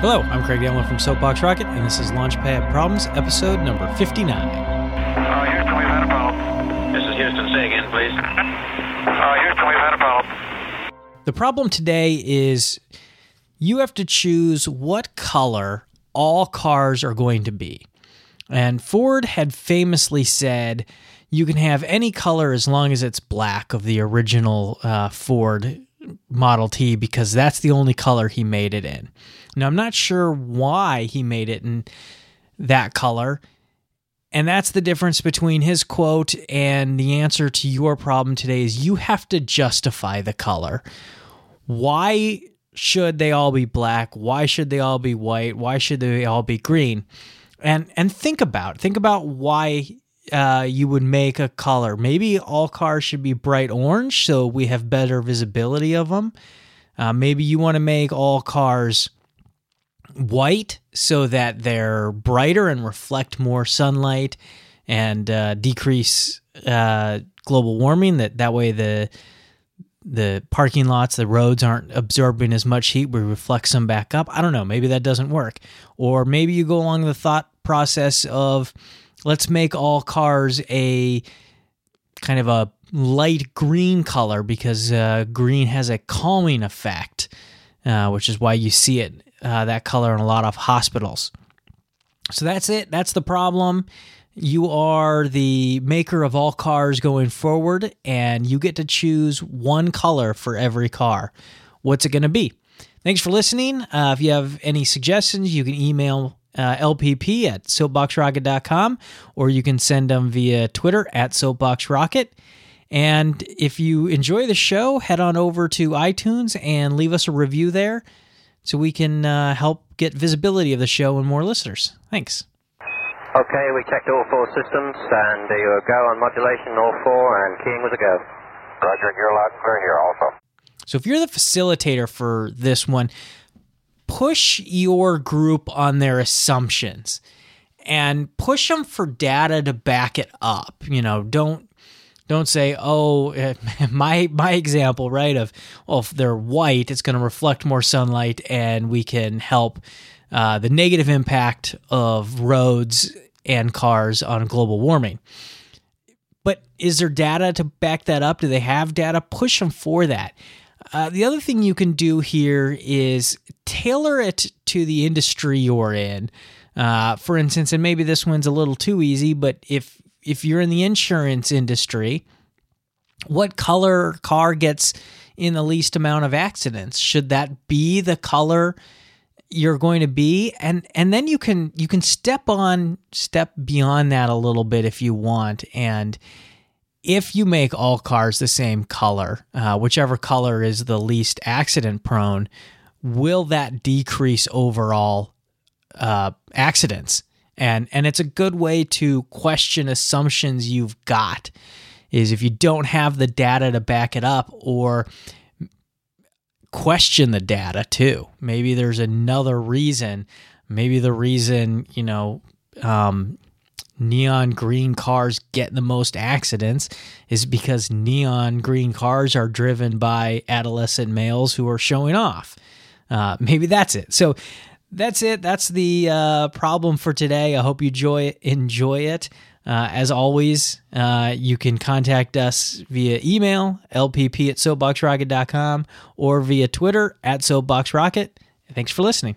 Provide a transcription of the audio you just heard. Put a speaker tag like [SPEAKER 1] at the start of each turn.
[SPEAKER 1] Hello, I'm Craig Allen from Soapbox Rocket, and this is Launchpad Problems, episode number 59.
[SPEAKER 2] Uh, Houston, we've had a problem.
[SPEAKER 3] This is Houston. Say again, please.
[SPEAKER 2] Uh, Houston, we've had a problem.
[SPEAKER 1] The problem today is you have to choose what color all cars are going to be. And Ford had famously said you can have any color as long as it's black of the original uh, Ford Model T because that's the only color he made it in. Now, I'm not sure why he made it in that color. And that's the difference between his quote and the answer to your problem today is you have to justify the color. Why should they all be black? Why should they all be white? Why should they all be green? And and think about think about why uh, you would make a color. Maybe all cars should be bright orange so we have better visibility of them. Uh, maybe you want to make all cars white so that they're brighter and reflect more sunlight and uh, decrease uh, global warming. That that way the the parking lots, the roads aren't absorbing as much heat. We reflect some back up. I don't know. Maybe that doesn't work. Or maybe you go along the thought process of let's make all cars a kind of a light green color because uh, green has a calming effect, uh, which is why you see it uh, that color in a lot of hospitals. So that's it. That's the problem. You are the maker of all cars going forward, and you get to choose one color for every car. What's it going to be? Thanks for listening. Uh, if you have any suggestions, you can email uh, LPP at soapboxrocket.com or you can send them via Twitter at soapboxrocket. And if you enjoy the show, head on over to iTunes and leave us a review there so we can uh, help get visibility of the show and more listeners. Thanks.
[SPEAKER 3] Okay, we checked all four systems, and you go on modulation, all four, and keying was a go.
[SPEAKER 2] Roger, you're loud and clear here also.
[SPEAKER 1] So if you're the facilitator for this one, push your group on their assumptions and push them for data to back it up. You know, don't don't say, "Oh, my my example, right? Of well, if they're white, it's going to reflect more sunlight, and we can help uh, the negative impact of roads and cars on global warming." But is there data to back that up? Do they have data? Push them for that. Uh, the other thing you can do here is tailor it to the industry you're in. Uh, for instance, and maybe this one's a little too easy, but if if you're in the insurance industry, what color car gets in the least amount of accidents? Should that be the color you're going to be? And and then you can you can step on step beyond that a little bit if you want and if you make all cars the same color, uh, whichever color is the least accident prone, will that decrease overall uh, accidents? And and it's a good way to question assumptions you've got. Is if you don't have the data to back it up, or question the data too. Maybe there's another reason. Maybe the reason you know um, neon green cars get the most accidents is because neon green cars are driven by adolescent males who are showing off. Uh, maybe that's it. So that's it. That's the uh, problem for today. I hope you enjoy enjoy it. Uh, as always, uh, you can contact us via email, lpp at soapboxrocket.com, or via Twitter at soapboxrocket. Thanks for listening.